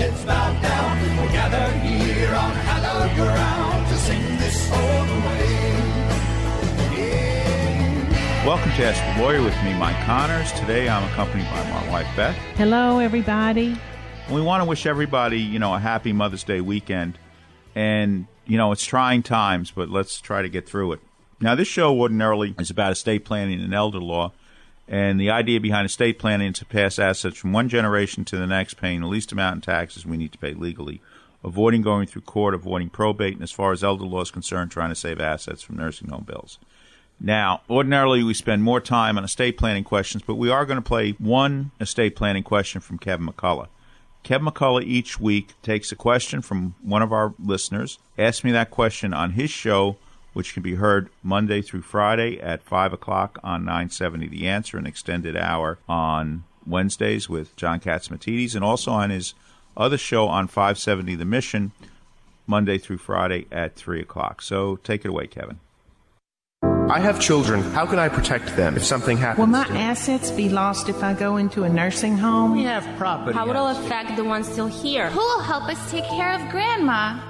heads bowed down. We're gathered here on hallowed ground to sing this old way. Welcome to Ask the Lawyer with me, Mike Connors. Today I'm accompanied by my wife, Beth. Hello, everybody. We want to wish everybody, you know, a happy Mother's Day weekend. And, you know, it's trying times, but let's try to get through it. Now, this show ordinarily is about estate planning and elder law. And the idea behind estate planning is to pass assets from one generation to the next, paying the least amount in taxes we need to pay legally, avoiding going through court, avoiding probate, and as far as elder law is concerned, trying to save assets from nursing home bills. Now, ordinarily we spend more time on estate planning questions, but we are going to play one estate planning question from Kevin McCullough. Kevin McCullough each week takes a question from one of our listeners, asks me that question on his show, which can be heard Monday through Friday at 5 o'clock on 970 The Answer, an extended hour on Wednesdays with John Catsimatidis, and also on his other show on 570 The Mission, Monday through Friday at 3 o'clock. So take it away, Kevin. I have children. How can I protect them if something happens? Will my to assets be lost if I go into a nursing home? We have property. How will it affect the ones still here? Who will help us take care of Grandma?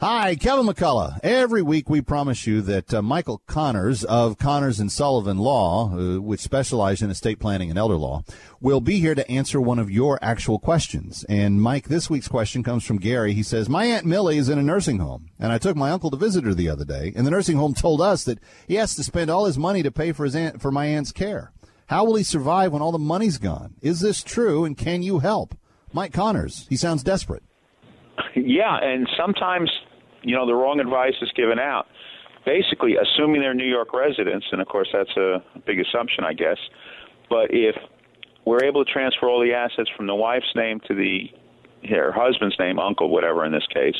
Hi, Kevin McCullough. Every week we promise you that uh, Michael Connors of Connors and Sullivan Law, uh, which specialize in estate planning and elder law, will be here to answer one of your actual questions. And Mike, this week's question comes from Gary. He says, "My aunt Millie is in a nursing home, and I took my uncle to visit her the other day, and the nursing home told us that he has to spend all his money to pay for his aunt for my aunt's care. How will he survive when all the money's gone? Is this true, and can you help?" Mike Connors. He sounds desperate. Yeah, and sometimes, you know, the wrong advice is given out. Basically, assuming they're New York residents, and of course that's a big assumption, I guess. But if we're able to transfer all the assets from the wife's name to the her husband's name, uncle, whatever in this case,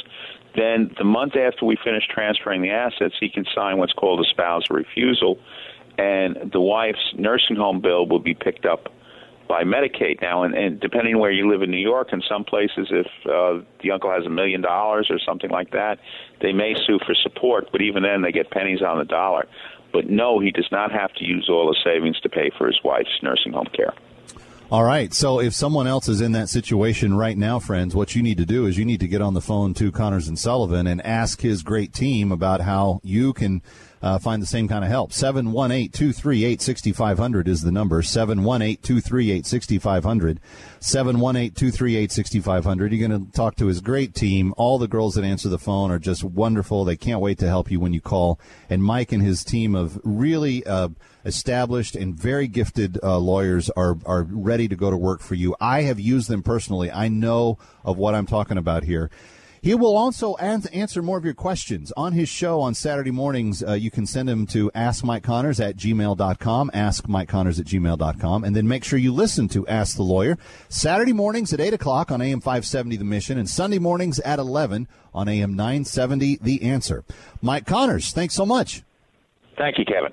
then the month after we finish transferring the assets, he can sign what's called a spouse refusal, and the wife's nursing home bill will be picked up by Medicaid now, and, and depending where you live in New York, in some places, if uh, the uncle has a million dollars or something like that, they may sue for support. But even then, they get pennies on the dollar. But no, he does not have to use all the savings to pay for his wife's nursing home care. All right. So if someone else is in that situation right now, friends, what you need to do is you need to get on the phone to Connors and Sullivan and ask his great team about how you can uh, find the same kind of help. 718 238 6500 is the number. 718 238 6500. 718 238 6500. You're going to talk to his great team. All the girls that answer the phone are just wonderful. They can't wait to help you when you call. And Mike and his team of really uh, established and very gifted uh, lawyers are, are ready to go to work for you. I have used them personally. I know of what I'm talking about here. He will also answer more of your questions on his show on Saturday mornings. Uh, you can send him to askmikeconnors at gmail.com, askmikeconnors at gmail.com, and then make sure you listen to Ask the Lawyer Saturday mornings at 8 o'clock on AM 570 The Mission and Sunday mornings at 11 on AM 970 The Answer. Mike Connors, thanks so much. Thank you, Kevin.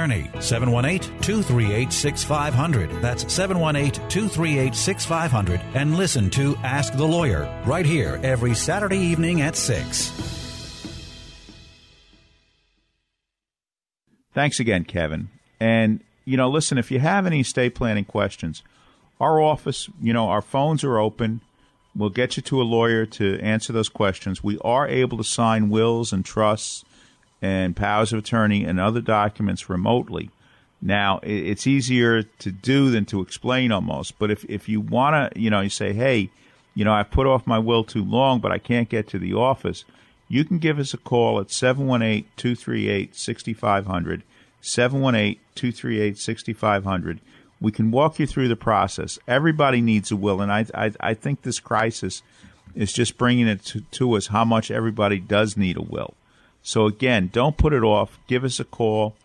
718 238 6500. That's 718 238 6500. And listen to Ask the Lawyer right here every Saturday evening at 6. Thanks again, Kevin. And, you know, listen, if you have any estate planning questions, our office, you know, our phones are open. We'll get you to a lawyer to answer those questions. We are able to sign wills and trusts and powers of attorney and other documents remotely. Now, it's easier to do than to explain almost. But if, if you want to, you know, you say, hey, you know, I've put off my will too long, but I can't get to the office, you can give us a call at 718 238 6500. 718 238 6500. We can walk you through the process. Everybody needs a will, and I, I, I think this crisis is just bringing it to, to us how much everybody does need a will. So again, don't put it off. Give us a call.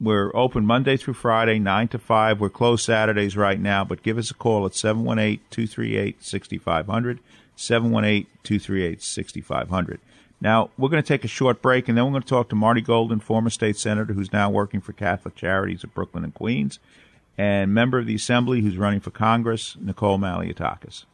We're open Monday through Friday, 9 to 5. We're closed Saturdays right now, but give us a call at 718 238 6500. 718 238 6500. Now, we're going to take a short break, and then we're going to talk to Marty Golden, former state senator who's now working for Catholic Charities of Brooklyn and Queens, and member of the Assembly who's running for Congress, Nicole Malliotakis.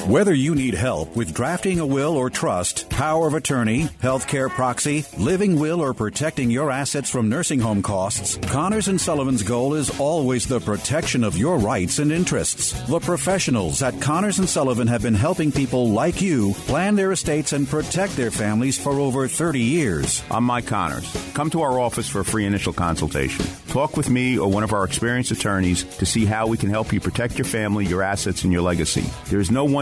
Whether you need help with drafting a will or trust, power of attorney, healthcare proxy, living will, or protecting your assets from nursing home costs, Connors and Sullivan's goal is always the protection of your rights and interests. The professionals at Connors and Sullivan have been helping people like you plan their estates and protect their families for over 30 years. I'm Mike Connors. Come to our office for a free initial consultation. Talk with me or one of our experienced attorneys to see how we can help you protect your family, your assets, and your legacy. There is no one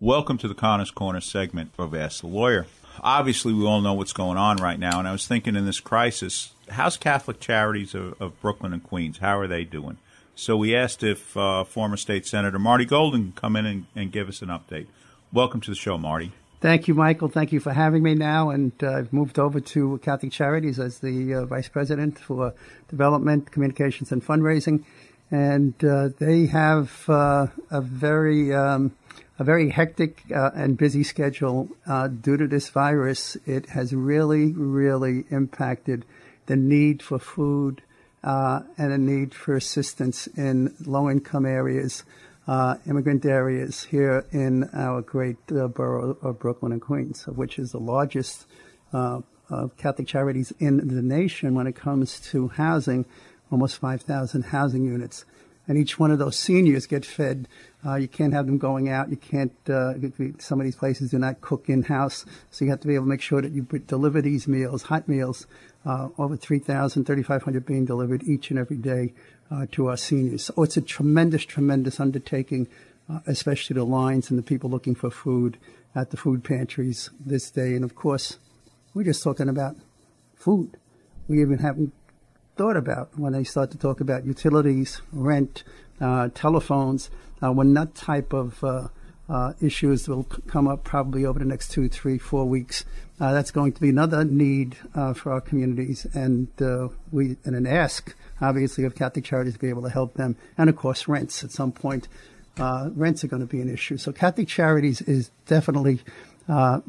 Welcome to the Connors Corner segment of Ask the Lawyer. Obviously, we all know what's going on right now, and I was thinking in this crisis, how's Catholic Charities of, of Brooklyn and Queens? How are they doing? So we asked if uh, former state senator Marty Golden can come in and, and give us an update. Welcome to the show, Marty. Thank you, Michael. Thank you for having me now. And uh, I've moved over to Catholic Charities as the uh, Vice President for Development, Communications, and Fundraising. And uh, they have uh, a very um, a very hectic uh, and busy schedule uh, due to this virus. It has really, really impacted the need for food and a need for assistance in low income areas uh, immigrant areas here in our great uh, borough of Brooklyn and Queens, which is the largest uh, Catholic charities in the nation when it comes to housing, almost 5,000 housing units. And each one of those seniors get fed. Uh, you can't have them going out. You can't. Uh, some of these places do not cook in house, so you have to be able to make sure that you deliver these meals, hot meals, uh, over 3,000, 3,500 being delivered each and every day uh, to our seniors. So it's a tremendous, tremendous undertaking, uh, especially the lines and the people looking for food at the food pantries this day. And of course, we're just talking about food. We even haven't thought about when they start to talk about utilities, rent, uh, telephones, uh, when that type of uh, uh issues will come up probably over the next two, three, four weeks. Uh, that's going to be another need uh, for our communities, and we and an ask, obviously, of Catholic Charities to be able to help them, and of course, rents at some point. rents are going to be an issue. So Catholic Charities is definitely up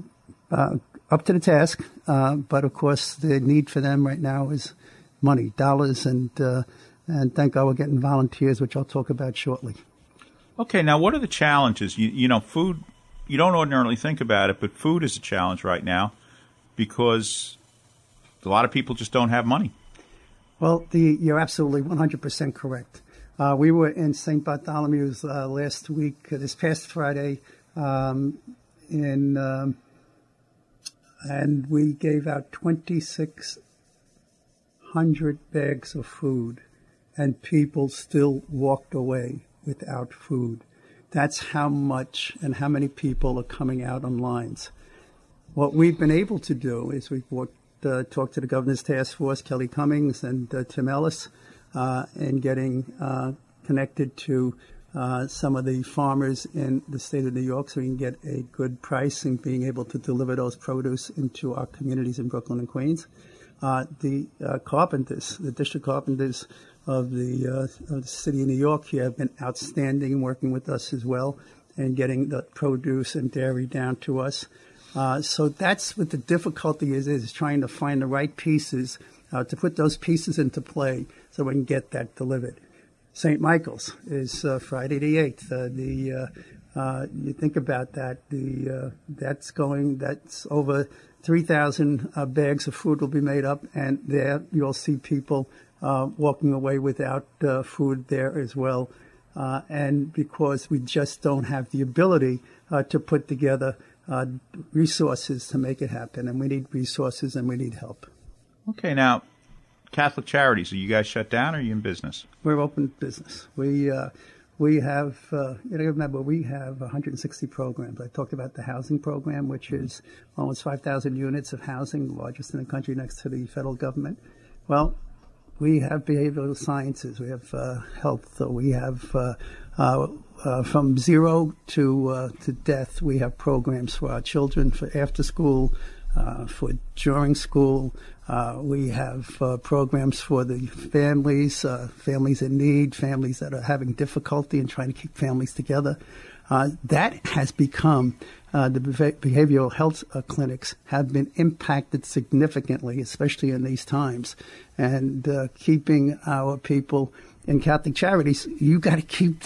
to the task. But of course, the need for them right now is money, dollars, and uh, and thank God we're getting volunteers, which I'll talk about shortly. Okay, now what are the challenges? You, you know, food. You don't ordinarily think about it, but food is a challenge right now because a lot of people just don't have money. Well, the, you're absolutely 100% correct. Uh, we were in St. Bartholomew's uh, last week, uh, this past Friday, um, in um, and we gave out 2,600 bags of food, and people still walked away without food. That's how much and how many people are coming out on lines. What we've been able to do is we've worked, uh, talked to the governor's task force, Kelly Cummings and uh, Tim Ellis, uh, and getting uh, connected to uh, some of the farmers in the state of New York so we can get a good price and being able to deliver those produce into our communities in Brooklyn and Queens. Uh, the uh, carpenters, the district carpenters of the, uh, of the city of New York here have been outstanding in working with us as well and getting the produce and dairy down to us. Uh, so that's what the difficulty is, is trying to find the right pieces to put those pieces into play so we can get that delivered. St. Michael's is uh, Friday the 8th. Uh, the uh, you think about that. The that's going. That's over 3,000 uh, bags of food will be made up, and there you'll see people uh, walking away without uh, food there as well. and because we just don't have the ability to put together resources to make it happen, and we need resources and we need help. Okay, now Catholic Charities, are you guys shut down or are you in business? We're open business. We uh, we have uh, you know remember we have 160 programs. I talked about the housing program, which is almost 5,000 units of housing, the largest in the country next to the federal government. Well, we have behavioral sciences, we have uh, health, we have uh, uh, uh, from zero to to death. We have programs for our children for after school, for during school. Uh, we have uh, programs for the families, uh, families in need, families that are having difficulty in trying to keep families together. Uh, that has become uh, the behavioral health uh, clinics have been impacted significantly, especially in these times, and keeping our people in Catholic charities, you got to keep,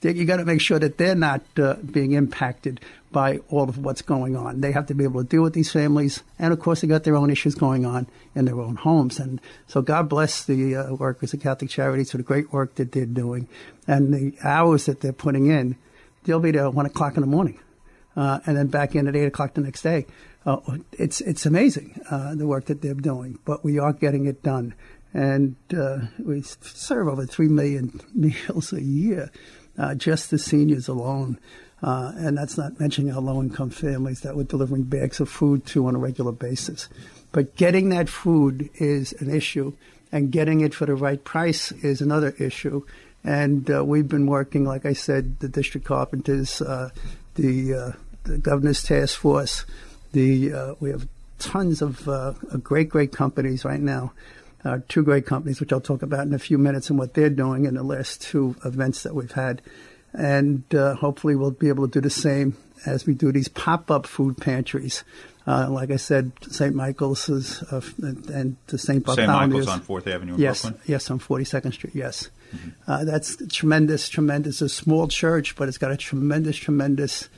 the, you got to make sure that they're not being impacted by all of what's going on. They have to be able to deal with these families, and of course, they got their own issues going on in their own homes. And so, God bless the uh, workers of Catholic Charities for the great work that they're doing and the hours that they're putting in. They'll be there at one o'clock in the morning, uh, and then back in at eight o'clock the next day. Uh, it's it's amazing uh, the work that they're doing, but we are getting it done, and uh, we serve over three million meals a year, uh, just the seniors alone. Uh, and that's not mentioning our low income families that we're delivering bags of food to on a regular basis. But getting that food is an issue, and getting it for the right price is another issue. And uh, we've been working, like I said, the district carpenters, uh, the, uh, the, governor's task force. The uh, we have tons of uh, great, great companies right now. Two great companies, which I'll talk about in a few minutes, and what they're doing in the last two events that we've had and uh, hopefully we'll be able to do the same as we do these pop-up food pantries. Uh, like I said, St. Michael's is, uh, and the St. Bartholomew's. St. Michael's on Fourth Avenue in yes, Brooklyn. Yes, on Forty Second Street. Yes, mm-hmm. Uh, that's tremendous, tremendous. It's a small church, but it's got a tremendous, tremendous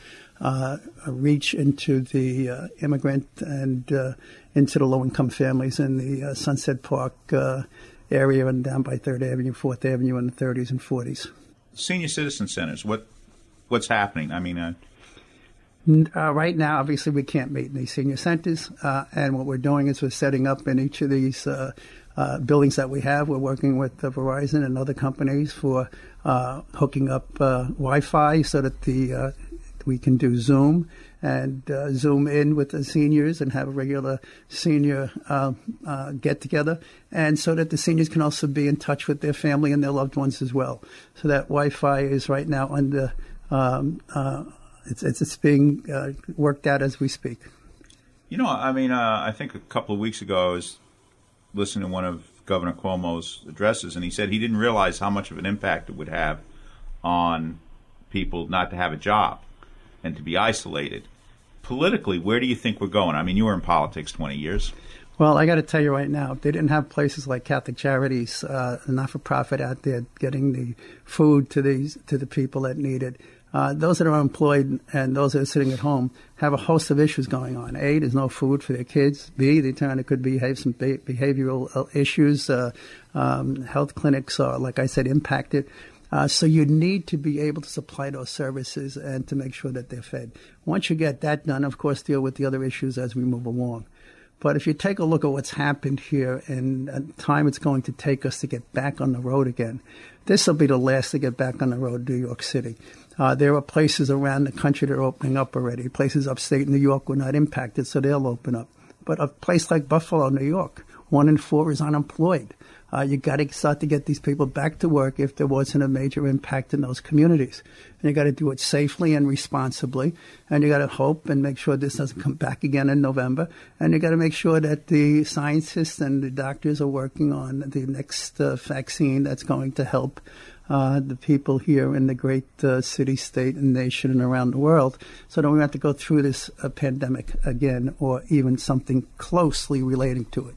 uh, reach into the uh, immigrant and into the low-income families in the Sunset Park area and down by Third Avenue, Fourth Avenue in the 30s and 40s. Senior citizen centers. What what's happening? I mean, uh, uh, right now, obviously, we can't meet in these senior centers, uh, and what we're doing is we're setting up in each of these uh, uh buildings that we have. We're working with Verizon and other companies for uh, hooking up uh, Wi-Fi so that the we can do Zoom and Zoom in with the seniors and have a regular senior get together, and so that the seniors can also be in touch with their family and their loved ones as well. So that Wi-Fi is right now under um, it's it's, it's being uh, worked out as we speak. You know, I mean, uh, I think a couple of weeks ago I was listening to one of Governor Cuomo's addresses, and he said he didn't realize how much of an impact it would have on people not to have a job and to be isolated. Politically, where do you think we're going? I mean, you were in politics 20 years. Well, I got to tell you right now, they didn't have places like Catholic Charities, uh, not for profit, out there getting the food to these to the people that need it uh, those that are unemployed and those that are sitting at home have a host of issues going on. A, there's no food for their kids. B, they turn it could behave some behavioral uh, issues. Uh, um, health clinics are, like I said, impacted. Uh, so you need to be able to supply those services and to make sure that they're fed. Once you get that done, of course, deal with the other issues as we move along. But if you take a look at what's happened here and the time it's going to take us to get back on the road again, this will be the last to get back on the road, New York City. Uh, there are places around the country that are opening up already. Places upstate New York were not impacted, so they'll open up. But a place like Buffalo, New York, one in four is unemployed. Uh, you got to start to get these people back to work if there wasn't a major impact in those communities. And you got to do it safely and responsibly. And you got to hope and make sure this doesn't come back again in November. And you got to make sure that the scientists and the doctors are working on the next uh, vaccine that's going to help uh, the people here in the great uh, city, state, and nation and around the world so don't we have to go through this uh, pandemic again or even something closely relating to it.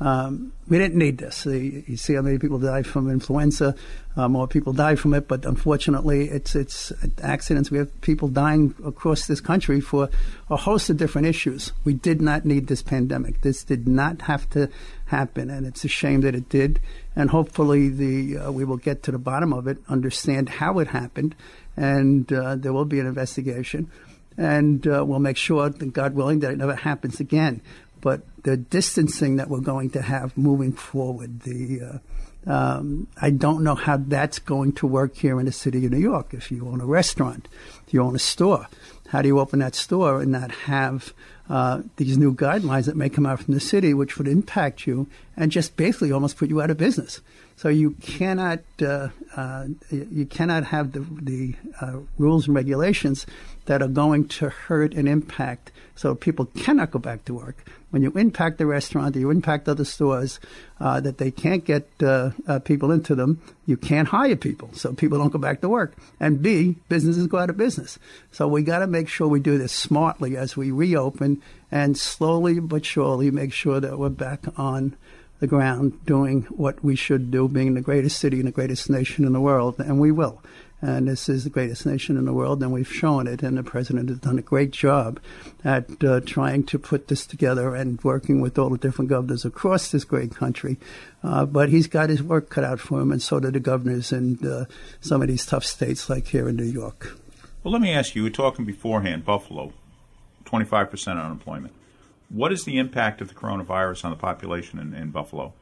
Um, we didn't need this. You see how many people die from influenza. Uh, more people die from it, but unfortunately, it's it's accidents. We have people dying across this country for a host of different issues. We did not need this pandemic. This did not have to happen, and it's a shame that it did. And hopefully, the uh, we will get to the bottom of it, understand how it happened, and uh, there will be an investigation and uh, we'll make sure, God willing, that it never happens again but the distancing that we're going to have moving forward, the uh, um, I don't know how that's going to work here in the city of New York. If you own a restaurant, if you own a store, how do you open that store and not have uh, these new guidelines that may come out from the city, which would impact you and just basically almost put you out of business? So you cannot uh, uh, you cannot have the the uh, rules and regulations that are going to hurt and impact. So people cannot go back to work when you impact the restaurant, you impact other stores, uh, that they can't get uh, uh, people into them, you can't hire people, so people don't go back to work. And B, businesses go out of business. So we got to make sure we do this smartly as we reopen, and slowly but surely make sure that we're back on the ground doing what we should do, being the greatest city and the greatest nation in the world, and we will and this is the greatest nation in the world, and we've shown it. And the president has done a great job at uh, trying to put this together and working with all the different governors across this great country. Uh, but he's got his work cut out for him, and so do the governors in uh, some of these tough states, like here in New York. Well, let me ask you. We were talking beforehand, Buffalo, twenty-five percent unemployment. What is the impact of the coronavirus on the population in, in Buffalo?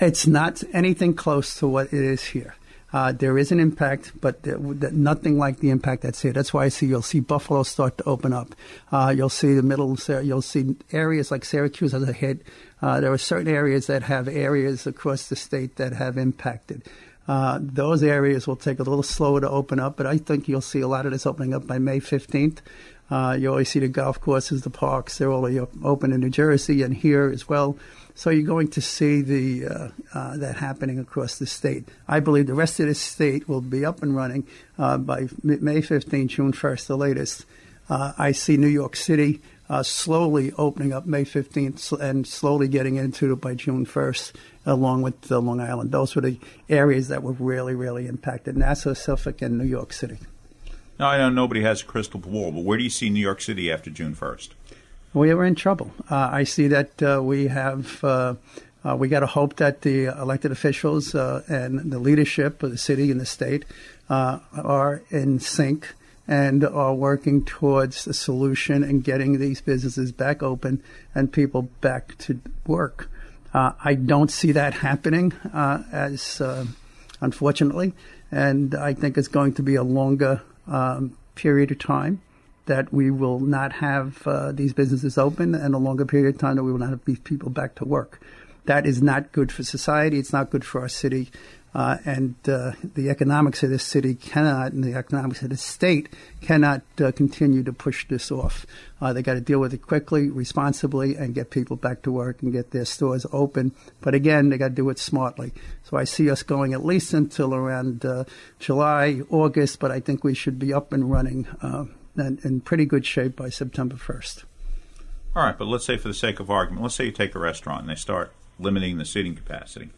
It's not anything close to what it is here. Uh, there is an impact, but nothing like the impact that's here. That's why I see you'll see Buffalo start to open up. Uh, you'll see the middle. You'll see areas like Syracuse as a hit. Uh, there are certain areas that have areas across the state that have impacted. Uh, those areas will take a little slower to open up, but I think you'll see a lot of this opening up by May 15th. Uh, you always see the golf courses, the parks, they're all open in New Jersey and here as well. So you're going to see the uh, uh, that happening across the state. I believe the rest of the state will be up and running uh, by May 15, June 1st, the latest. Uh, I see New York City uh, slowly opening up May 15th and slowly getting into it by June 1st, along with Long Island. Those were the areas that were really, really impacted: Nassau, Suffolk, and New York City. Now I know nobody has a crystal ball, but where do you see New York City after June 1st? we are in trouble. Uh, I see that uh, we have uh, Uh, we got to hope that the elected officials uh, and the leadership of the city and the state uh, are in sync and are working towards a solution and getting these businesses back open and people back to work. Uh, I don't see that happening uh, as uh, unfortunately, and I think it's going to be a longer um, period of time that we will not have uh, these businesses open and a longer period of time that we will not have these people back to work. That is not good for society. It's not good for our city. Uh, and uh, the economics of this city cannot, and the economics of the state cannot uh, continue to push this off. Uh, they got to deal with it quickly, responsibly, and get people back to work and get their stores open. But again, they got to do it smartly. So I see us going at least until around uh, July, August, but I think we should be up and running uh, and in pretty good shape by September 1st. All right, but let's say for the sake of argument, let's say you take a restaurant and they start limiting the seating capacity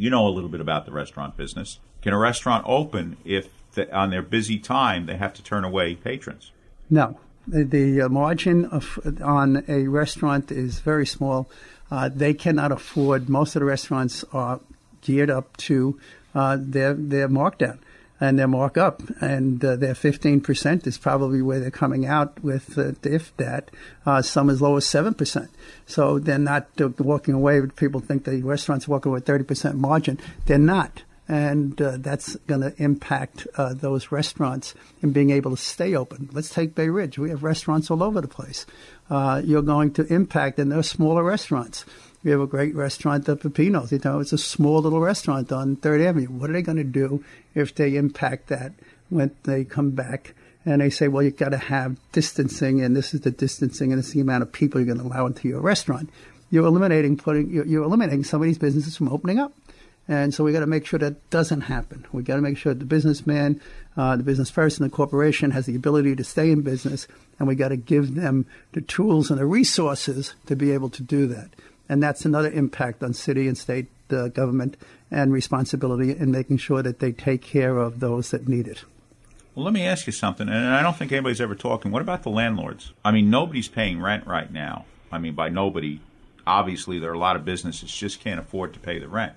you know a little bit about the restaurant business. Can a restaurant open if the, on their busy time they have to turn away patrons? No. The, the uh, margin of, on a restaurant is very small. Uh, they cannot afford, most of the restaurants are geared up to uh, their, their markdown and their markup, and uh, their 15% is probably where they're coming out with, uh, if that, uh, some as low as 7%. So they're not uh, walking away. People think the restaurants walking away with 30% margin. They're not. And uh, that's going to impact uh, those restaurants in being able to stay open. Let's take Bay Ridge. We have restaurants all over the place. you're going to impact, and they're smaller restaurants. We have a great restaurant, the Pepinos. You know, it's a small little restaurant on Third Avenue. What are they going to do if they impact that when they come back? And they say, well, you've got to have distancing, and this is the distancing, and this is the amount of people you're going to allow into your restaurant. You're eliminating putting you're, you're eliminating some of these businesses from opening up. And so we got to make sure that doesn't happen. We got to make sure the businessman, uh, the business person, the corporation has the ability to stay in business, and we got to give them the tools and the resources to be able to do that. And that's another impact on city and state uh, government and responsibility in making sure that they take care of those that need it. Well, let me ask you something, and I don't think anybody's ever talking. What about the landlords? I mean, nobody's paying rent right now. I mean, by nobody, obviously, there are a lot of businesses just can't afford to pay the rent.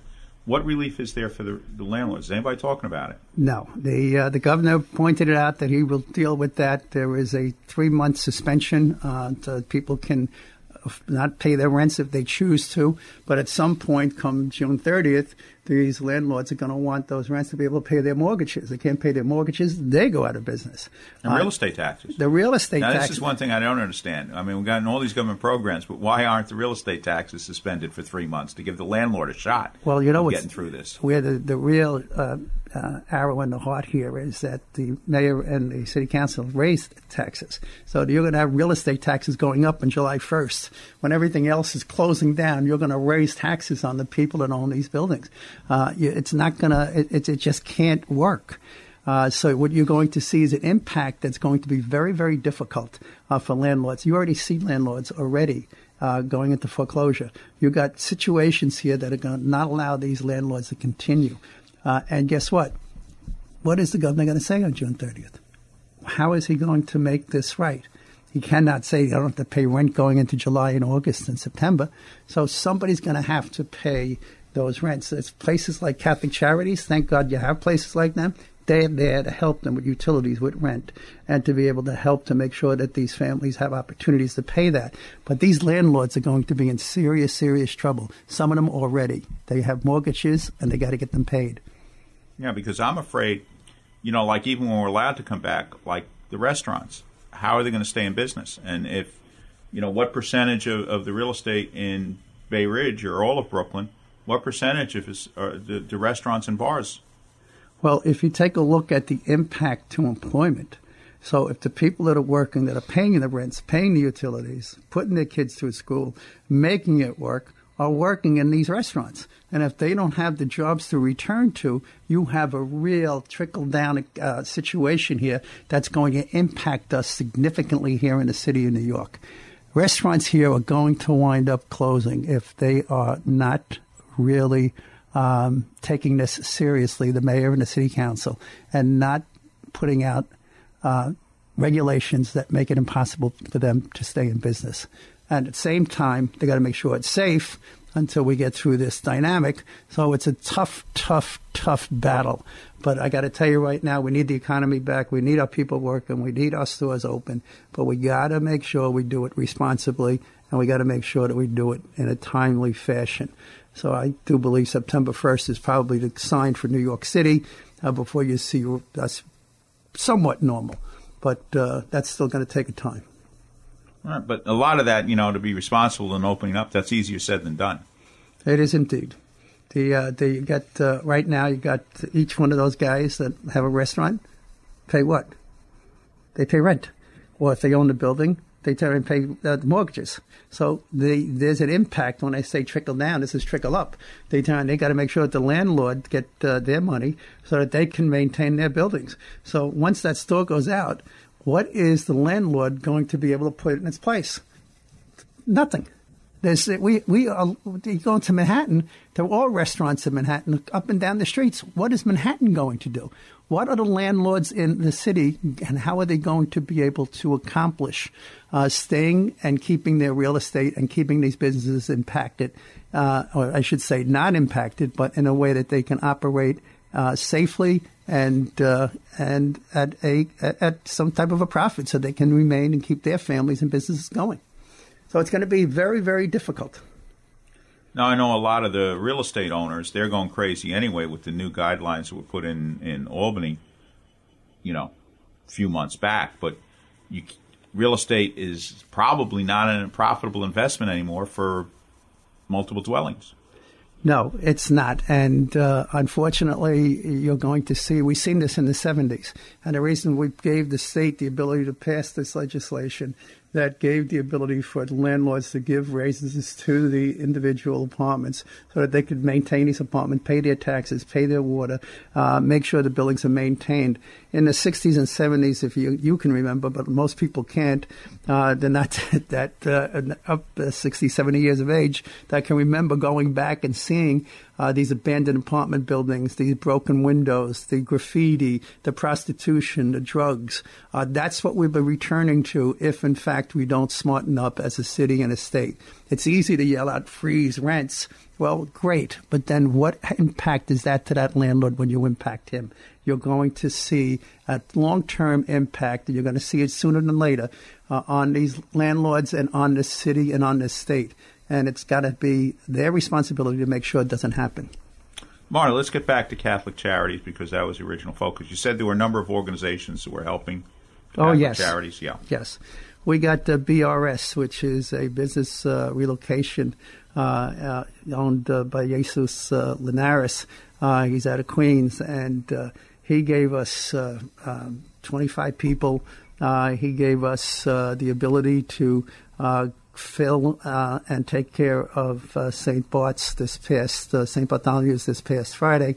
What relief is there for the, the landlords? Is anybody talking about it? No. The uh, the governor pointed it out that he will deal with that. There is a three month suspension. Uh, so people can not pay their rents if they choose to. But at some point, come June 30th, these landlords are going to want those rents to be able to pay their mortgages. They can't pay their mortgages, they go out of business. And uh, real estate taxes. The real estate now, taxes. This is one thing I don't understand. I mean, we've gotten all these government programs, but why aren't the real estate taxes suspended for three months to give the landlord a shot? Well, you know, getting through this. Where the the real uh, uh, arrow in the heart here is that the mayor and the city council raised taxes. So you're going to have real estate taxes going up on July 1st. When everything else is closing down, you're going to raise taxes on the people that own these buildings. Uh, it's not going to, it, it, just can't work. Uh, so what you're going to see is an impact that's going to be very, very difficult uh, for landlords. You already see landlords already uh, going into foreclosure. You've got situations here that are going to not allow these landlords to continue. Uh, and guess what? What is the governor going to say on June 30th? How is he going to make this right? He cannot say you don't have to pay rent going into July and August and September. So somebody's going to have to pay those rents. It's places like Catholic Charities. Thank God you have places like them. They're there to help them with utilities, with rent, and to be able to help to make sure that these families have opportunities to pay that. But these landlords are going to be in serious, serious trouble. Some of them already. They have mortgages and they got to get them paid. Yeah, because I'm afraid, you know, like even when we're allowed to come back, like the restaurants, how are they going to stay in business? And if, you know, what percentage of, of the real estate in Bay Ridge or all of Brooklyn, what percentage of the, the restaurants and bars? Well, if you take a look at the impact to employment, so if the people that are working, that are paying the rents, paying the utilities, putting their kids through school, making it work, are working in these restaurants. And if they don't have the jobs to return to, you have a real trickle down uh, situation here that's going to impact us significantly here in the city of New York. Restaurants here are going to wind up closing if they are not really um, taking this seriously, the mayor and the city council, and not putting out uh, regulations that make it impossible for them to stay in business. And at the same time, they got to make sure it's safe until we get through this dynamic. So it's a tough, tough, tough battle. But I got to tell you right now, we need the economy back. We need our people working. We need our stores open. But we got to make sure we do it responsibly, and we got to make sure that we do it in a timely fashion. So I do believe September 1st is probably the sign for New York City uh, before you see us somewhat normal. But uh, that's still going to take a time. But a lot of that, you know, to be responsible in opening up, that's easier said than done. It is indeed. The uh, the you got uh, right now you got each one of those guys that have a restaurant pay what? They pay rent, or if they own the building, they turn and pay uh, the mortgages. So the, there's an impact when I say trickle down. This is trickle up. They turn, they got to make sure that the landlord get uh, their money so that they can maintain their buildings. So once that store goes out, what is the landlord going to be able to put in its place? Nothing. There's, we we are you go into Manhattan. There are all restaurants in Manhattan, up and down the streets. What is Manhattan going to do? What are the landlords in the city, and how are they going to be able to accomplish uh, staying and keeping their real estate and keeping these businesses impacted, uh, or I should say, not impacted, but in a way that they can operate uh, safely and uh, and at a at some type of a profit, so they can remain and keep their families and businesses going. So it's going to be very very difficult. Now I know a lot of the real estate owners; they're going crazy anyway with the new guidelines that were put in in Albany. You know, a few months back, but you, real estate is probably not a profitable investment anymore for multiple dwellings. No, it's not. And uh, unfortunately, you're going to see, we've seen this in the 70s. And the reason we gave the state the ability to pass this legislation that gave the ability for landlords to give raises to the individual apartments so that they could maintain these apartments, pay their taxes, pay their water, uh, make sure the buildings are maintained. In the 60s and 70s, if you, you can remember, but most people can't, uh, they're not that uh, up uh, 60, 70 years of age that can remember going back and seeing uh, these abandoned apartment buildings, these broken windows, the graffiti, the prostitution, the drugs. Uh, that's what we'll be returning to if, in fact, we don't smarten up as a city and a state. It's easy to yell out freeze rents. Well, great, but then what impact is that to that landlord when you impact him? You're going to see a long term impact, and you're going to see it sooner than later uh, on these landlords and on the city and on the state and it's got to be their responsibility to make sure it doesn't happen. Marty, let's get back to Catholic Charities because that was the original focus. You said there were a number of organizations that were helping. Oh, yes. Charities, yeah. Yes. We got the BRS, which is a business uh, relocation uh, uh, owned uh, by Jesus uh, Linares. Uh, he's out of Queens, and he gave us um, 25 people. he gave us the ability to fill uh, and take care of uh, St. Bart's this past uh, St. Bartholomew's this past Friday,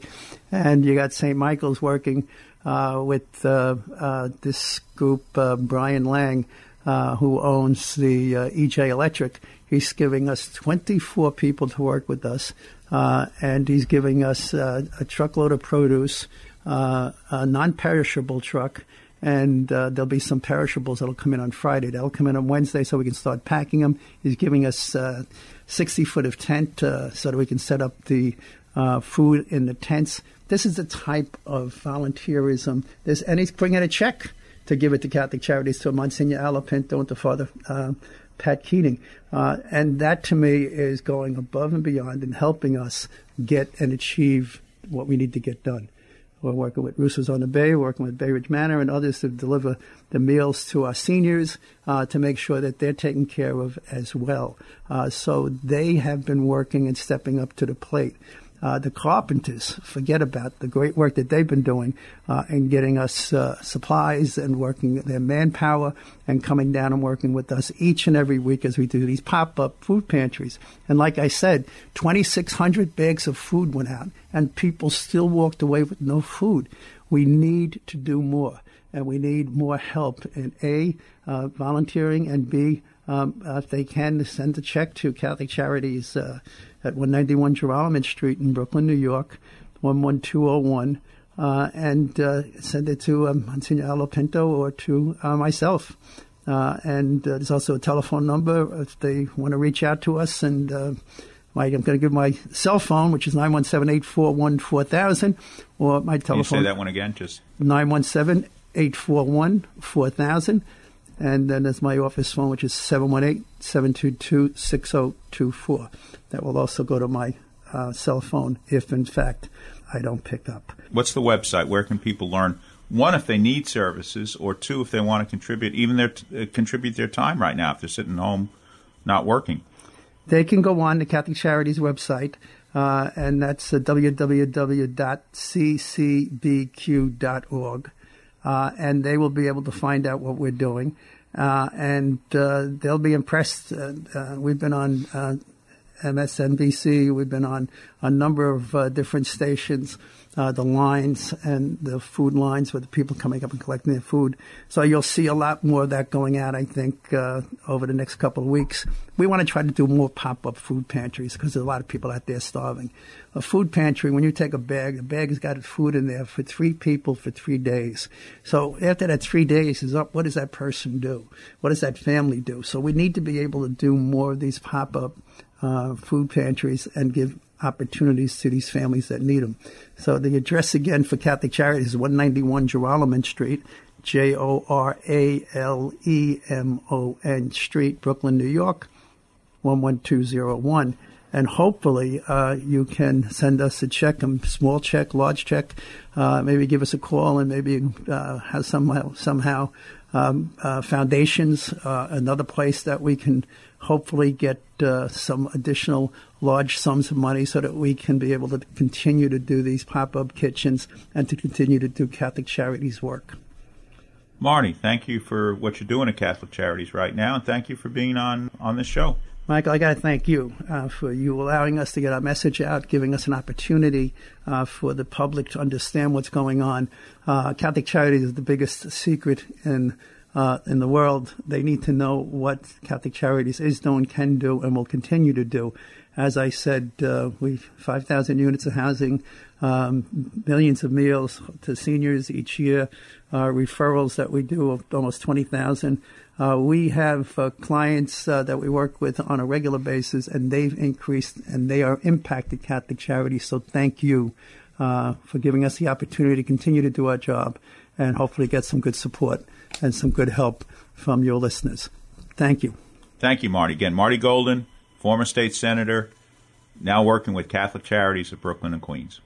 and you got St. Michael's working uh, with uh, uh, this group Brian Lang, who owns the EJ Electric. He's giving us 24 people to work with us, and he's giving us a truckload of produce, a non-perishable truck and uh, there'll be some perishables that'll come in on Friday. That'll come in on Wednesday so we can start packing them. He's giving us uh, 60 foot of tent uh, so that we can set up the uh, food in the tents. This is the type of volunteerism. There's, and he's bringing a check to give it to Catholic Charities to Monsignor Al LoPinto and to Father uh, Pat Keating. Uh, and that to me is going above and beyond and helping us get and achieve what we need to get done. We're working with Roosters on the Bay, working with Bay Ridge Manor and others to deliver the meals to our seniors uh, to make sure that they're taken care of as well. Uh, so they have been working and stepping up to the plate. Uh, the carpenters forget about the great work that they've been doing uh, in getting us uh, supplies and working their manpower and coming down and working with us each and every week as we do these pop-up food pantries. And like I said, 2,600 bags of food went out, and people still walked away with no food. We need to do more, and we need more help in a uh, volunteering and b um, if they can send a check to Catholic Charities uh, at 191 Jerome Street in Brooklyn, New York, 11201, uh, and uh, send it to um, Monsignor Al LoPinto or to uh, myself. Uh, and uh, there's also a telephone number if they want to reach out to us. And uh, my, I'm going to give my cell phone, which is 917-841-4000, or my Can you say telephone that one again? Just 917-841-4000. And then there's my office phone, which is 718-722-6024. That will also go to my uh, cell phone if, in fact, I don't pick up. what's the website? Where can people learn? One, if they need services, or two, if they want to contribute, even their uh, contribute their time right now if they're sitting home, not working. They can go on the Catholic Charities website, uh, and that's uh, www.ccbq.org, uh, and they will be able to find out what we're doing, uh, and uh, they'll be impressed. Uh, uh, we've been on MSNBC, we've been on a number of different stations. Uh, the lines and the food lines with the people coming up and collecting their food. So you'll see a lot more of that going out, I think, uh, over the next couple of weeks. We want to try to do more pop-up food pantries because there's a lot of people out there starving. A food pantry, when you take a bag, the bag has got food in there for three people for three days. So after that three days is up, what does that person do? What does that family do? So we need to be able to do more of these pop-up uh, food pantries and give opportunities to these families that need them. So the address again for Catholic Charities is 191 Joralemon Street, J O R A L E M O N Street, Brooklyn, New York, 11201. And hopefully uh, you can send us a check, a small check, large check, uh, maybe give us a call and maybe uh, have somehow, somehow um, uh, foundations, uh, another place that we can hopefully get uh, some additional large sums of money so that we can be able to continue to do these pop-up kitchens and to continue to do Catholic Charities work. Marty, thank you for what you're doing at Catholic Charities right now, and thank you for being on on this show. Michael, I got to thank you uh, for you allowing us to get our message out, giving us an opportunity uh, for the public to understand what's going on. Uh, Catholic Charities is the biggest secret in uh, in the world. They need to know what Catholic Charities is doing, can do, and will continue to do. As I said, uh, we've 5,000 units of housing, um, millions of meals to seniors each year, uh, referrals that we do of almost 20,000. Uh, we have uh, clients uh, that we work with on a regular basis, and they've increased and they are impacted Catholic Charities. So thank you uh, for giving us the opportunity to continue to do our job and hopefully get some good support and some good help from your listeners. Thank you. Thank you, Marty. Again, Marty Golden, former state senator, now working with Catholic Charities of Brooklyn and Queens.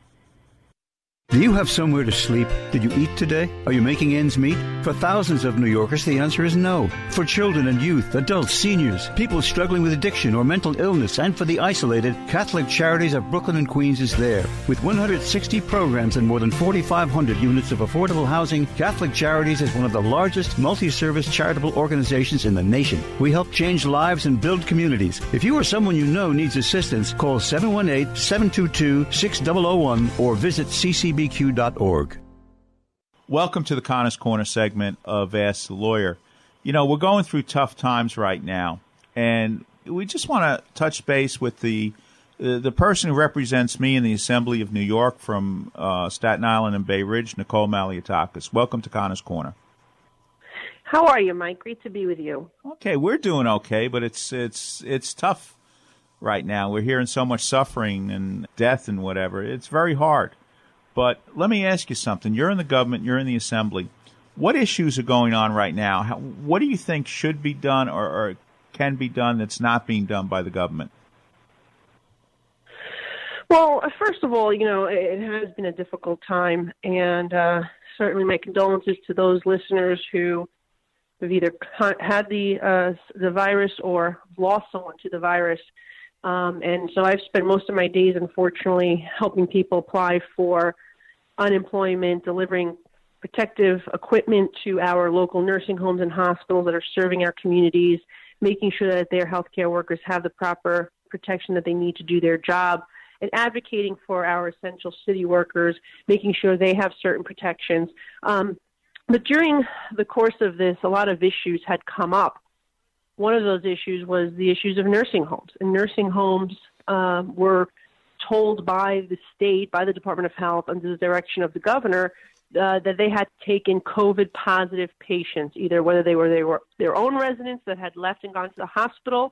Do you have somewhere to sleep? Did you eat today? Are you making ends meet? For thousands of New Yorkers, the answer is no. For children and youth, adults, seniors, people struggling with addiction or mental illness, and for the isolated, Catholic Charities of Brooklyn and Queens is there. With 160 programs and more than 4,500 units of affordable housing, Catholic Charities is one of the largest multi-service charitable organizations in the nation. We help change lives and build communities. If you or someone you know needs assistance, call 718-722-6001 or visit ccb bbq.org. Welcome to the Connors Corner segment of Ask the Lawyer. You know, we're going through tough times right now, and we just want to touch base with the uh, the person who represents me in the Assembly of New York from uh, Staten Island and Bay Ridge, Nicole Malliotakis. Welcome to Connors Corner. How are you, Mike? Great to be with you. Okay, we're doing okay, but it's it's it's tough right now. We're hearing so much suffering and death and whatever. It's very hard. But let me ask you something. You're in the government, you're in the assembly. What issues are going on right now? How, what do you think should be done or, or can be done that's not being done by the government? Well, first of all, you know, it has been a difficult time, and uh, certainly my condolences to those listeners who have either had the uh, the virus or lost someone to the virus. Um, and so I've spent most of my days, unfortunately, helping people apply for unemployment, delivering protective equipment to our local nursing homes and hospitals that are serving our communities, making sure that their healthcare workers have the proper protection that they need to do their job, and advocating for our essential city workers, making sure they have certain protections. Um, but during the course of this, a lot of issues had come up. One of those issues was the issues of nursing homes. And nursing homes uh, were told by the state, by the Department of Health, under the direction of the governor, uh, that they had taken COVID positive patients, either whether they were they were their own residents that had left and gone to the hospital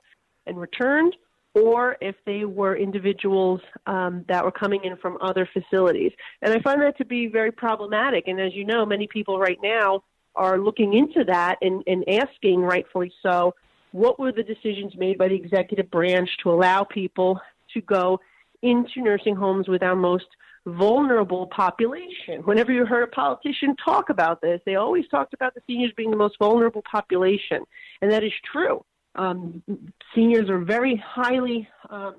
and returned, or if they were individuals um, that were coming in from other facilities. And I find that to be very problematic. And as you know, many people right now are looking into that and, and asking, rightfully so, what were the decisions made by the executive branch to allow people to go into nursing homes with our most vulnerable population. Whenever you heard a politician talk about this, they always talked about the seniors being the most vulnerable population, and that is true. Um, seniors are very highly um,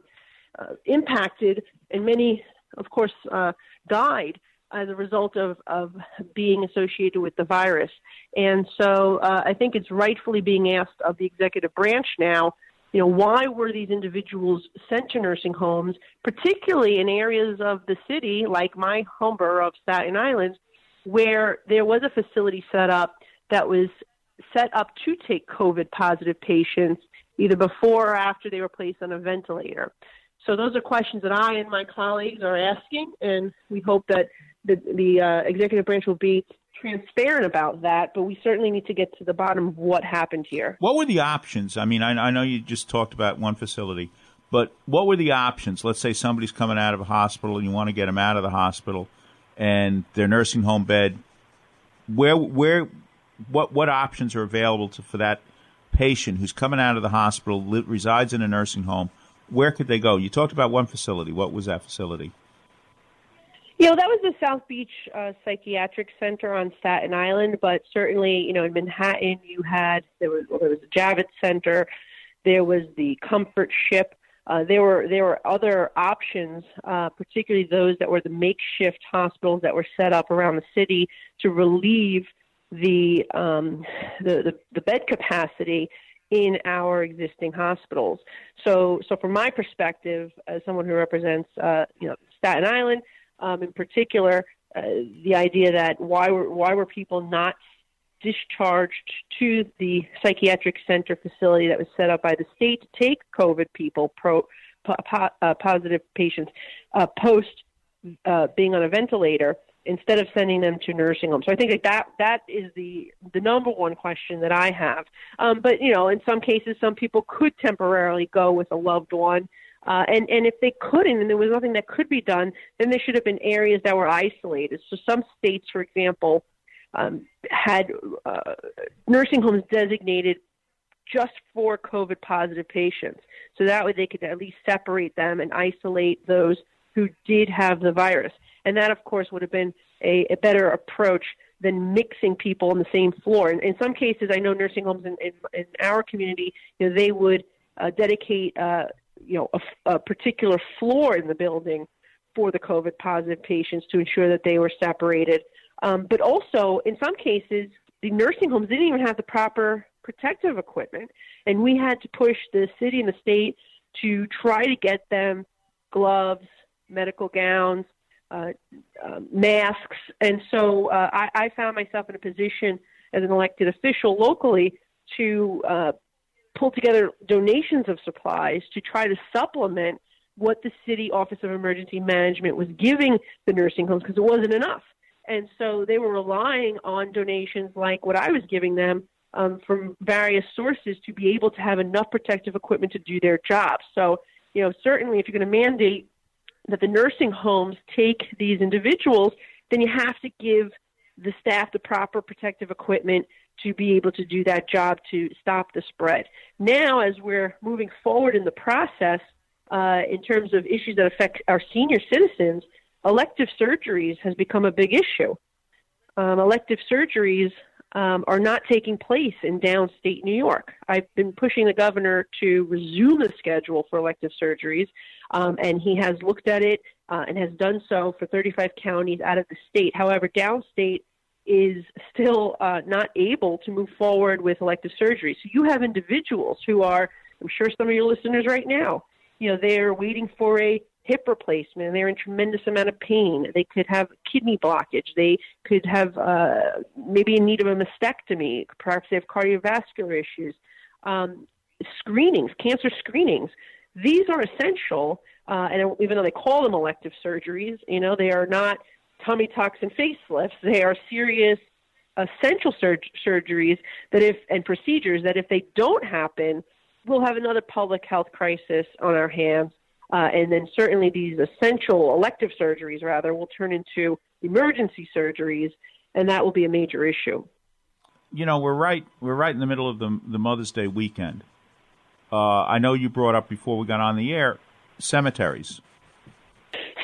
uh, impacted, and many, of course, uh, died as a result of, of being associated with the virus. And so uh, I think it's rightfully being asked of the executive branch now you know, why were these individuals sent to nursing homes, particularly in areas of the city like my home borough of Staten Island, where there was a facility set up that was set up to take COVID positive patients either before or after they were placed on a ventilator. So those are questions that I and my colleagues are asking, and we hope that the, the uh, executive branch will be transparent about that, but we certainly need to get to the bottom of what happened here. What were the options? I mean, I, I know you just talked about one facility, but what were the options? Let's say somebody's coming out of a hospital and you want to get them out of the hospital, and their nursing home bed. Where, where, what, what options are available to, for that patient who's coming out of the hospital, li- resides in a nursing home? Where could they go? You talked about one facility. What was that facility? You know, that was the South Beach uh, Psychiatric Center on Staten Island, but certainly, you know, in Manhattan, you had there was well, there was the Javits Center, there was the Comfort Ship. Uh, there were there were other options, uh, particularly those that were the makeshift hospitals that were set up around the city to relieve the um, the, the, the bed capacity in our existing hospitals. So, so from my perspective, as someone who represents, uh, you know, Staten Island, um, in particular, uh, the idea that why were why were people not discharged to the psychiatric center facility that was set up by the state to take COVID people, pro, po, uh, positive patients, uh, post uh, being on a ventilator, instead of sending them to nursing homes. So I think that that, that is the the number one question that I have. Um, but you know, in some cases, some people could temporarily go with a loved one uh, and, and if they couldn't and there was nothing that could be done, then there should have been areas that were isolated. So some states, for example, um, had uh, nursing homes designated just for COVID positive patients. So that way they could at least separate them and isolate those who did have the virus. And that, of course, would have been a, a better approach than mixing people on the same floor. And in some cases, I know nursing homes in, in, in our community, you know, they would uh, dedicate uh, you know a, a particular floor in the building for the COVID positive patients to ensure that they were separated. Um, but also, in some cases, the nursing homes didn't even have the proper protective equipment, and we had to push the city and the state to try to get them gloves, medical gowns, uh, uh, masks. And so uh, I, I found myself in a position as an elected official locally to uh, pull together donations of supplies to try to supplement what the city office of emergency management was giving the nursing homes because it wasn't enough. And so they were relying on donations like what i was giving them um, from various sources to be able to have enough protective equipment to do their jobs so you know certainly if you're going to mandate that the nursing homes take these individuals then you have to give the staff the proper protective equipment to be able to do that job to stop the spread. Now, as we're moving forward in the process, uh, in terms of issues that affect our senior citizens, elective surgeries has become a big issue. Um, elective surgeries um, are not taking place in downstate New York. I've been pushing the governor to resume the schedule for elective surgeries, um, and he has looked at it uh, and has done so for 35 counties out of the state. However, downstate is still uh, not able to move forward with elective surgery. So you have individuals who are, I'm sure some of your listeners right now, you know, they're waiting for a hip replacement and they're in tremendous amount of pain. They could have kidney blockage. They could have uh, maybe in need of a mastectomy. Perhaps they have cardiovascular issues. Um, screenings, cancer screenings. These are essential uh, and even though they call them elective surgeries, you know, they are not tummy tucks and facelifts. They are serious essential sur- surgeries that if and procedures that if they don't happen, we'll have another public health crisis on our hands. Uh, and then certainly these essential elective surgeries, rather, will turn into emergency surgeries, and that will be a major issue. You know, we're right. We're right in the middle of the the Mother's Day weekend. Uh, I know you brought up before we got on the air cemeteries.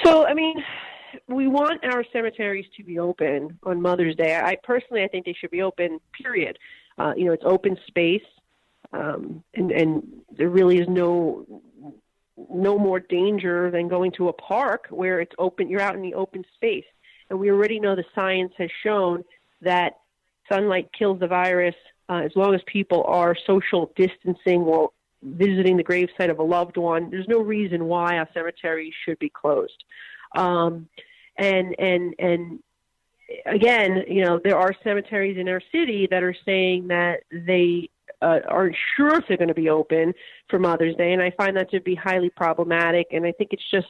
So, I mean, we want our cemeteries to be open on Mother's Day. I personally, I think they should be open. Period. Uh, you know, it's open space, um, and and there really is no no more danger than going to a park where it's open. You're out in the open space, and we already know the science has shown that sunlight kills the virus uh, as long as people are social distancing while visiting the gravesite of a loved one. There's no reason why our cemeteries should be closed. Um, and and and again, you know, there are cemeteries in our city that are saying that they uh, aren't sure if they're going to be open for Mother's Day, and I find that to be highly problematic. And I think it's just,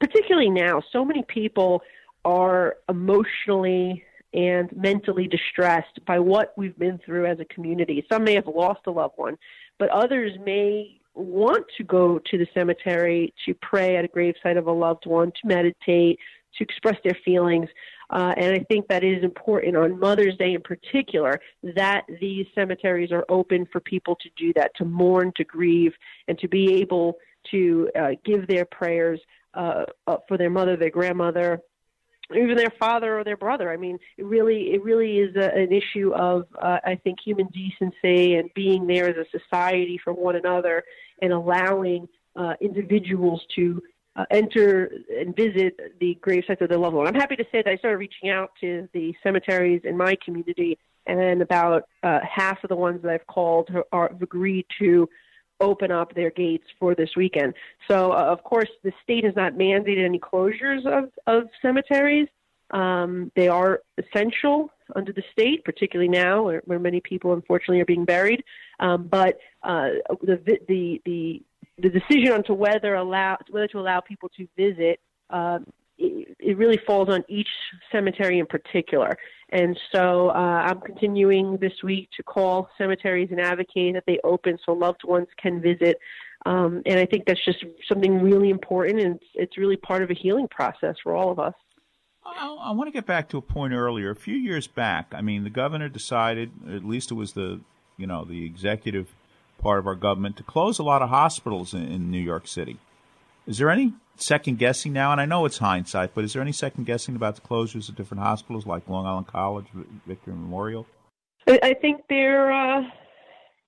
particularly now, so many people are emotionally and mentally distressed by what we've been through as a community. Some may have lost a loved one, but others may want to go to the cemetery to pray at a gravesite of a loved one, to meditate, to express their feelings. Uh, and I think that is important on Mother's Day in particular that these cemeteries are open for people to do that, to mourn, to grieve, and to be able to uh, give their prayers uh, uh for their mother, their grandmother, even their father or their brother. I mean, it really, it really is a, an issue of, uh, I think, human decency and being there as a society for one another and allowing uh, individuals to uh, enter and visit the grave sites of their loved one. I'm happy to say that I started reaching out to the cemeteries in my community, and about uh, half of the ones that I've called are, have agreed to open up their gates for this weekend. So, uh, of course, the state has not mandated any closures of, of cemeteries. Um, they are essential under the state, particularly now where, where many people unfortunately are being buried. Um, but uh, the, the the the decision on to whether allow whether to allow people to visit um, it, really falls on each cemetery in particular. And so uh, I'm continuing this week to call cemeteries and advocate that they open so loved ones can visit. Um, and I think that's just something really important, and it's, it's really part of a healing process for all of us. I, I want to get back to a point earlier. A few years back, I mean, the governor decided, at least it was the, you know, the executive part of our government to close a lot of hospitals in, in New York City. Is there any second guessing now? And I know it's hindsight, but is there any second guessing about the closures of different hospitals like Long Island College, Victory Memorial? I think they're uh,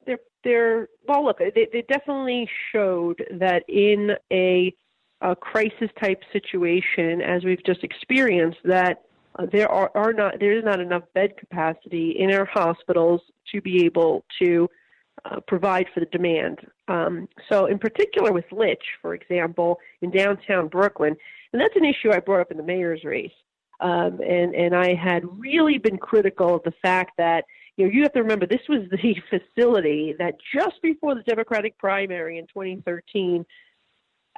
they're they're well. Look, they, they definitely showed that in a, a crisis type situation, as we've just experienced, that uh, there are, are not there is not enough bed capacity in our hospitals to be able to uh, provide for the demand. Um, so, in particular with Litch, for example, in downtown Brooklyn, and that's an issue I brought up in the mayor's race. Um, and and I had really been critical of the fact that you know you have to remember this was the facility that just before the Democratic primary in 2013,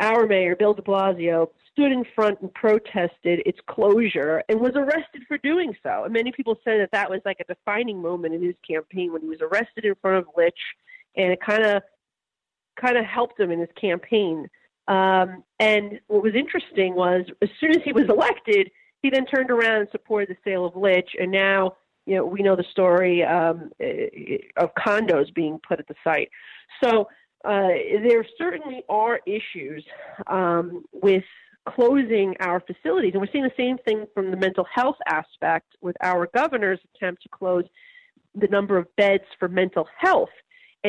our mayor Bill De Blasio stood in front and protested its closure and was arrested for doing so. And many people said that that was like a defining moment in his campaign when he was arrested in front of Litch, and it kind of kind of helped him in his campaign. Um, and what was interesting was as soon as he was elected, he then turned around and supported the sale of Litch, and now you know we know the story um, eh, of condos being put at the site. So uh, there certainly are issues um, with closing our facilities. And we're seeing the same thing from the mental health aspect with our governor's attempt to close the number of beds for mental health.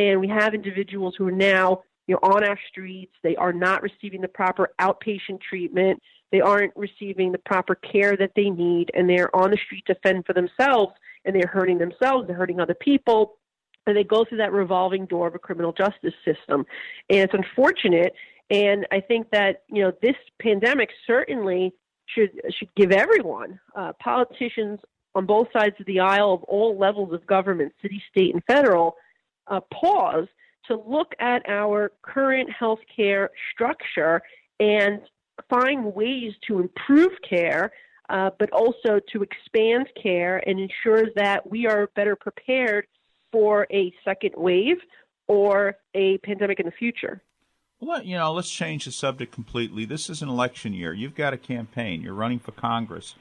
And we have individuals who are now you know, on our streets. They are not receiving the proper outpatient treatment. They aren't receiving the proper care that they need, and they're on the street to fend for themselves, and they're hurting themselves, they're hurting other people, and they go through that revolving door of a criminal justice system. And it's unfortunate and I think that you know this pandemic certainly should should give everyone, uh, politicians on both sides of the aisle of all levels of government, city, state, and federal, uh, pause to look at our current healthcare structure and find ways to improve care, uh, but also to expand care and ensure that we are better prepared for a second wave or a pandemic in the future. Well, you know, let's change the subject completely. This is an election year. You've got a campaign. You're running for Congress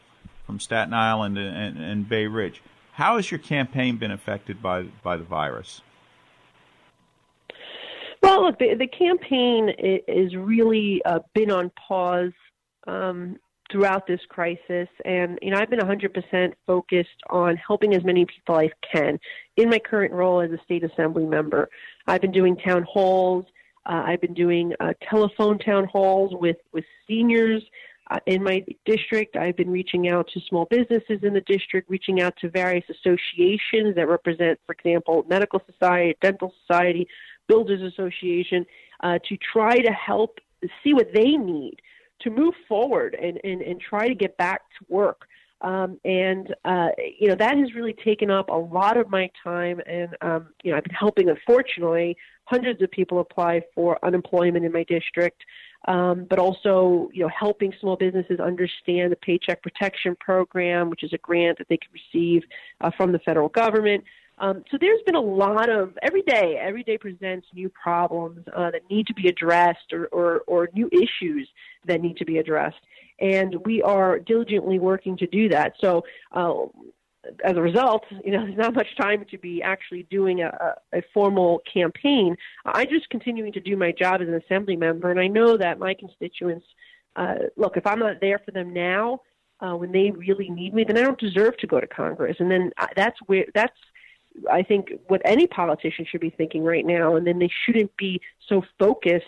from Staten Island and, and Bay Ridge. How has your campaign been affected by by the virus? Well, look, the, the campaign is really uh, been on pause um, throughout this crisis, and you know I've been 100% focused on helping as many people as I can in my current role as a state assembly member. I've been doing town halls. Uh, I've been doing uh, telephone town halls with with seniors uh, in my district. I've been reaching out to small businesses in the district, reaching out to various associations that represent, for example, medical society, dental society, builders association, uh, to try to help see what they need to move forward and, and, and try to get back to work. Um, and uh, you know that has really taken up a lot of my time, and um, you know I've been helping, unfortunately, hundreds of people apply for unemployment in my district, um, but also you know helping small businesses understand the Paycheck Protection Program, which is a grant that they can receive uh, from the federal government. Um, so there's been a lot of every day. Every day presents new problems uh, that need to be addressed, or, or, or new issues that need to be addressed and we are diligently working to do that. So, uh, as a result, you know, there's not much time to be actually doing a, a formal campaign. I'm just continuing to do my job as an assembly member, and I know that my constituents uh, look. If I'm not there for them now, uh, when they really need me, then I don't deserve to go to Congress. And then uh, that's where that's I think what any politician should be thinking right now. And then they shouldn't be so focused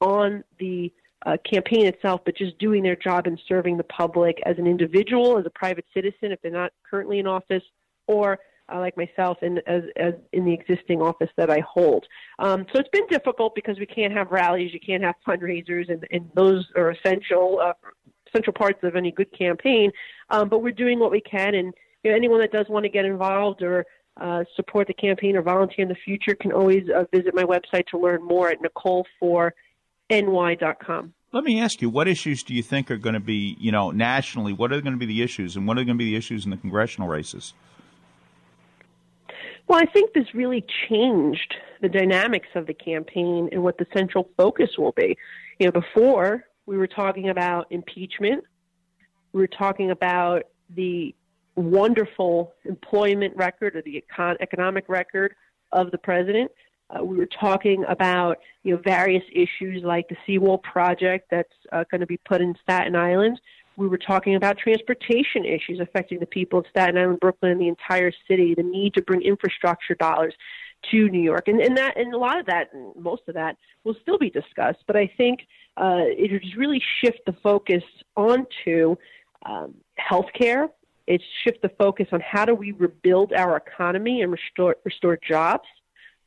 on the uh, campaign itself, but just doing their job and serving the public as an individual, as a private citizen, if they're not currently in office, or uh, like myself, in, as, as in the existing office that I hold. Um, so it's been difficult because we can't have rallies, you can't have fundraisers, and, and those are essential uh, parts of any good campaign. Um, but we're doing what we can, and you know, anyone that does want to get involved or uh, support the campaign or volunteer in the future can always uh, visit my website to learn more at Nicole for ny.com. Let me ask you, what issues do you think are going to be, you know, nationally? What are going to be the issues, and what are going to be the issues in the congressional races? Well, I think this really changed the dynamics of the campaign and what the central focus will be. You know, before we were talking about impeachment, we were talking about the wonderful employment record or the econ- economic record of the president. Uh, we were talking about you know various issues like the seawall project that's uh, going to be put in Staten Island. We were talking about transportation issues affecting the people of Staten Island, Brooklyn, and the entire city. The need to bring infrastructure dollars to New York, and, and that and a lot of that, most of that, will still be discussed. But I think uh, it has really shift the focus onto um, healthcare. It's shift the focus on how do we rebuild our economy and restore restore jobs.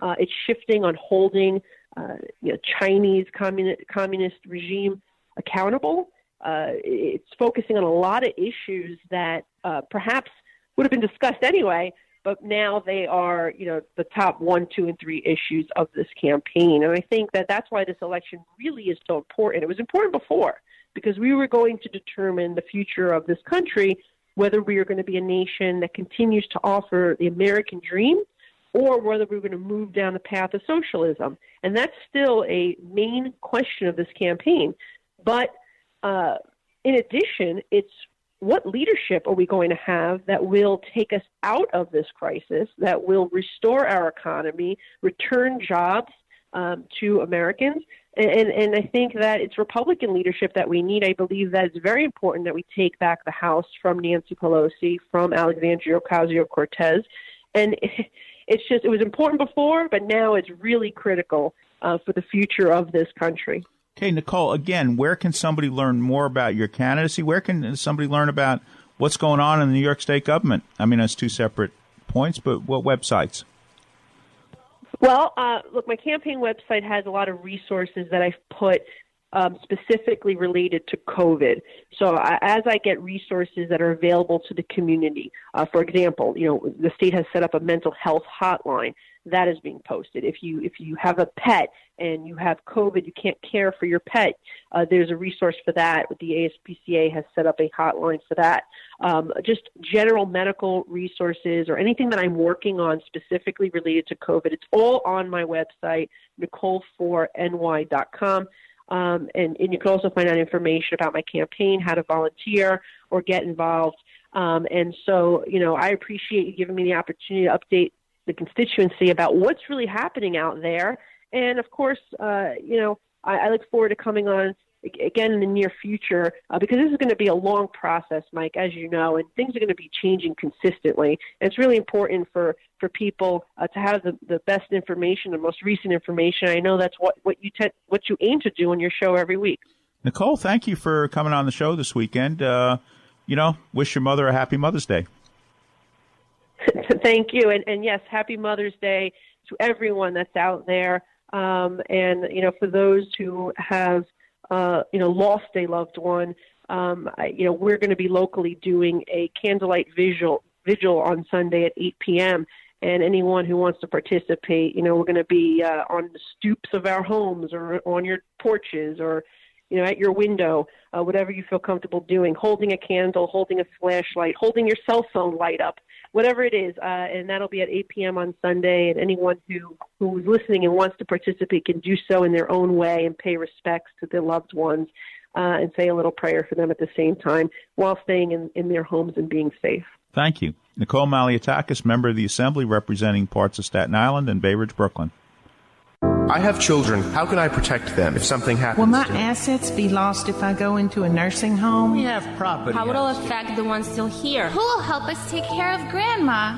Uh, it's shifting on holding uh, you know, Chinese communist, communist regime accountable. Uh, it's focusing on a lot of issues that uh, perhaps would have been discussed anyway, but now they are, you know, the top one, two, and three issues of this campaign. And I think that that's why this election really is so important. It was important before because we were going to determine the future of this country, whether we are going to be a nation that continues to offer the American dream or whether we're going to move down the path of socialism. And that's still a main question of this campaign. But uh, in addition, it's what leadership are we going to have that will take us out of this crisis, that will restore our economy, return jobs um, to Americans? And, and I think that it's Republican leadership that we need. I believe that it's very important that we take back the House from Nancy Pelosi, from Alexandria Ocasio Cortez. And it's just it was important before, but now it's really critical uh, for the future of this country. Okay, Nicole. Again, where can somebody learn more about your candidacy? Where can somebody learn about what's going on in the New York State government? I mean, that's two separate points, but what websites? Well, uh, look, my campaign website has a lot of resources that I've put um, specifically related to COVID. So as I get resources that are available to the community, uh, for example, you know, the state has set up a mental health hotline that is being posted. If you if you have a pet and you have COVID, you can't care for your pet. Uh, there's a resource for that. The ASPCA has set up a hotline for that. Um, just general medical resources or anything that I'm working on specifically related to COVID. It's all on my website, Nicole4ny.com. Um, and, and you can also find out information about my campaign, how to volunteer or get involved. Um, and so, you know, I appreciate you giving me the opportunity to update the constituency about what's really happening out there. And of course, uh, you know, I, I look forward to coming on again in the near future uh, because this is going to be a long process, Mike, as you know, and things are going to be changing consistently. And it's really important for for people uh, to have the, the best information, the most recent information. I know that's what what you te- what you aim to do on your show every week. Nicole, thank you for coming on the show this weekend. Uh, you know, wish your mother a happy Mother's Day. Thank you, and, and yes, happy Mother's Day to everyone that's out there. Um, and you know, for those who have uh, you know lost a loved one, um, I, you know, we're going to be locally doing a candlelight vigil, vigil on Sunday at 8 p.m. And anyone who wants to participate, you know, we're going to be uh, on the stoops of our homes or on your porches or you know, at your window, uh, whatever you feel comfortable doing, holding a candle, holding a flashlight, holding your cell phone light up, whatever it is. Uh, and that'll be at 8 p.m. on Sunday. And anyone who who's listening and wants to participate can do so in their own way and pay respects to their loved ones uh, and say a little prayer for them at the same time while staying in, in their homes and being safe. Thank you. Nicole Malliotakis, member of the Assembly representing parts of Staten Island and Bay Ridge, Brooklyn. I have children. How can I protect them if something happens? Will my assets be lost if I go into a nursing home? We have property. How will it affect the ones still here? Who will help us take care of Grandma?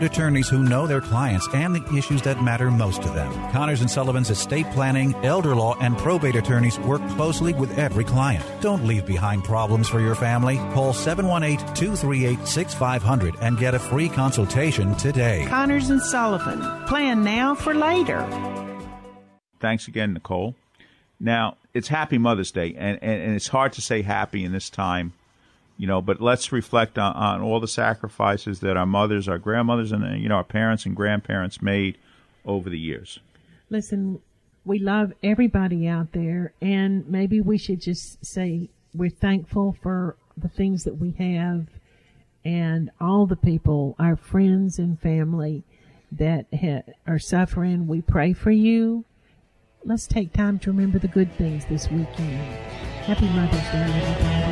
attorneys who know their clients and the issues that matter most to them. Connors and Sullivan's estate planning, elder law, and probate attorneys work closely with every client. Don't leave behind problems for your family. Call 718-238-6500 and get a free consultation today. Connors and Sullivan. Plan now for later. Thanks again, Nicole. Now, it's Happy Mother's Day, and, and, and it's hard to say happy in this time you know but let's reflect on, on all the sacrifices that our mothers our grandmothers and you know our parents and grandparents made over the years Listen, we love everybody out there, and maybe we should just say we're thankful for the things that we have and all the people, our friends and family that ha- are suffering. We pray for you. Let's take time to remember the good things this weekend. Happy Mother's Day, everybody.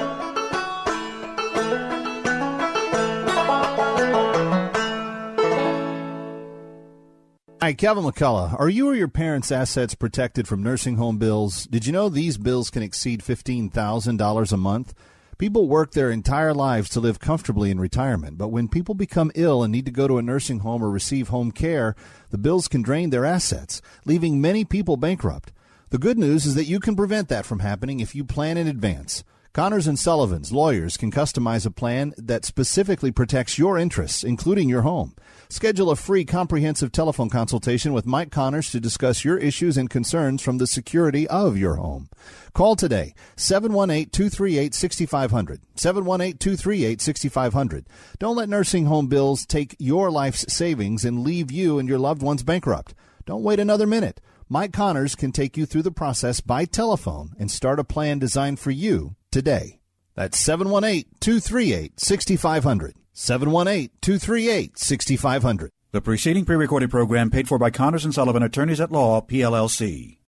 Hi, Kevin McCullough. Are you or your parents' assets protected from nursing home bills? Did you know these bills can exceed $15,000 a month? People work their entire lives to live comfortably in retirement, but when people become ill and need to go to a nursing home or receive home care, the bills can drain their assets, leaving many people bankrupt. The good news is that you can prevent that from happening if you plan in advance. Connors and Sullivan's lawyers can customize a plan that specifically protects your interests, including your home. Schedule a free comprehensive telephone consultation with Mike Connors to discuss your issues and concerns from the security of your home. Call today 718-238-6500. 718-238-6500. Don't let nursing home bills take your life's savings and leave you and your loved ones bankrupt. Don't wait another minute. Mike Connors can take you through the process by telephone and start a plan designed for you today. That's 718 238 6500. 718 238 6500. The preceding pre recorded program paid for by Connors and Sullivan Attorneys at Law, PLLC.